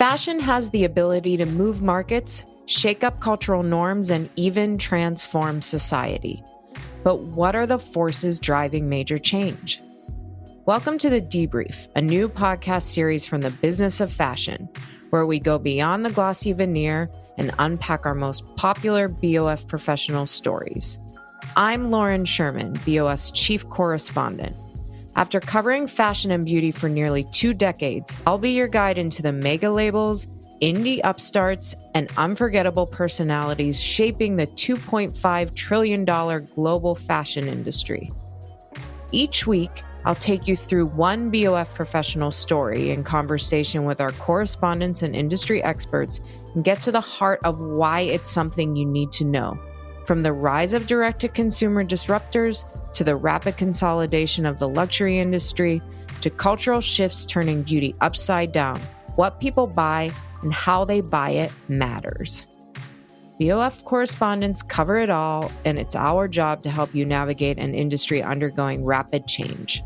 Fashion has the ability to move markets, shake up cultural norms, and even transform society. But what are the forces driving major change? Welcome to The Debrief, a new podcast series from the business of fashion, where we go beyond the glossy veneer and unpack our most popular BOF professional stories. I'm Lauren Sherman, BOF's chief correspondent. After covering fashion and beauty for nearly two decades, I'll be your guide into the mega labels, indie upstarts, and unforgettable personalities shaping the $2.5 trillion global fashion industry. Each week, I'll take you through one BOF professional story in conversation with our correspondents and industry experts and get to the heart of why it's something you need to know. From the rise of direct to consumer disruptors to the rapid consolidation of the luxury industry to cultural shifts turning beauty upside down, what people buy and how they buy it matters. BOF correspondents cover it all, and it's our job to help you navigate an industry undergoing rapid change.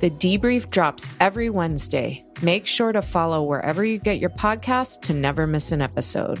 The debrief drops every Wednesday. Make sure to follow wherever you get your podcasts to never miss an episode.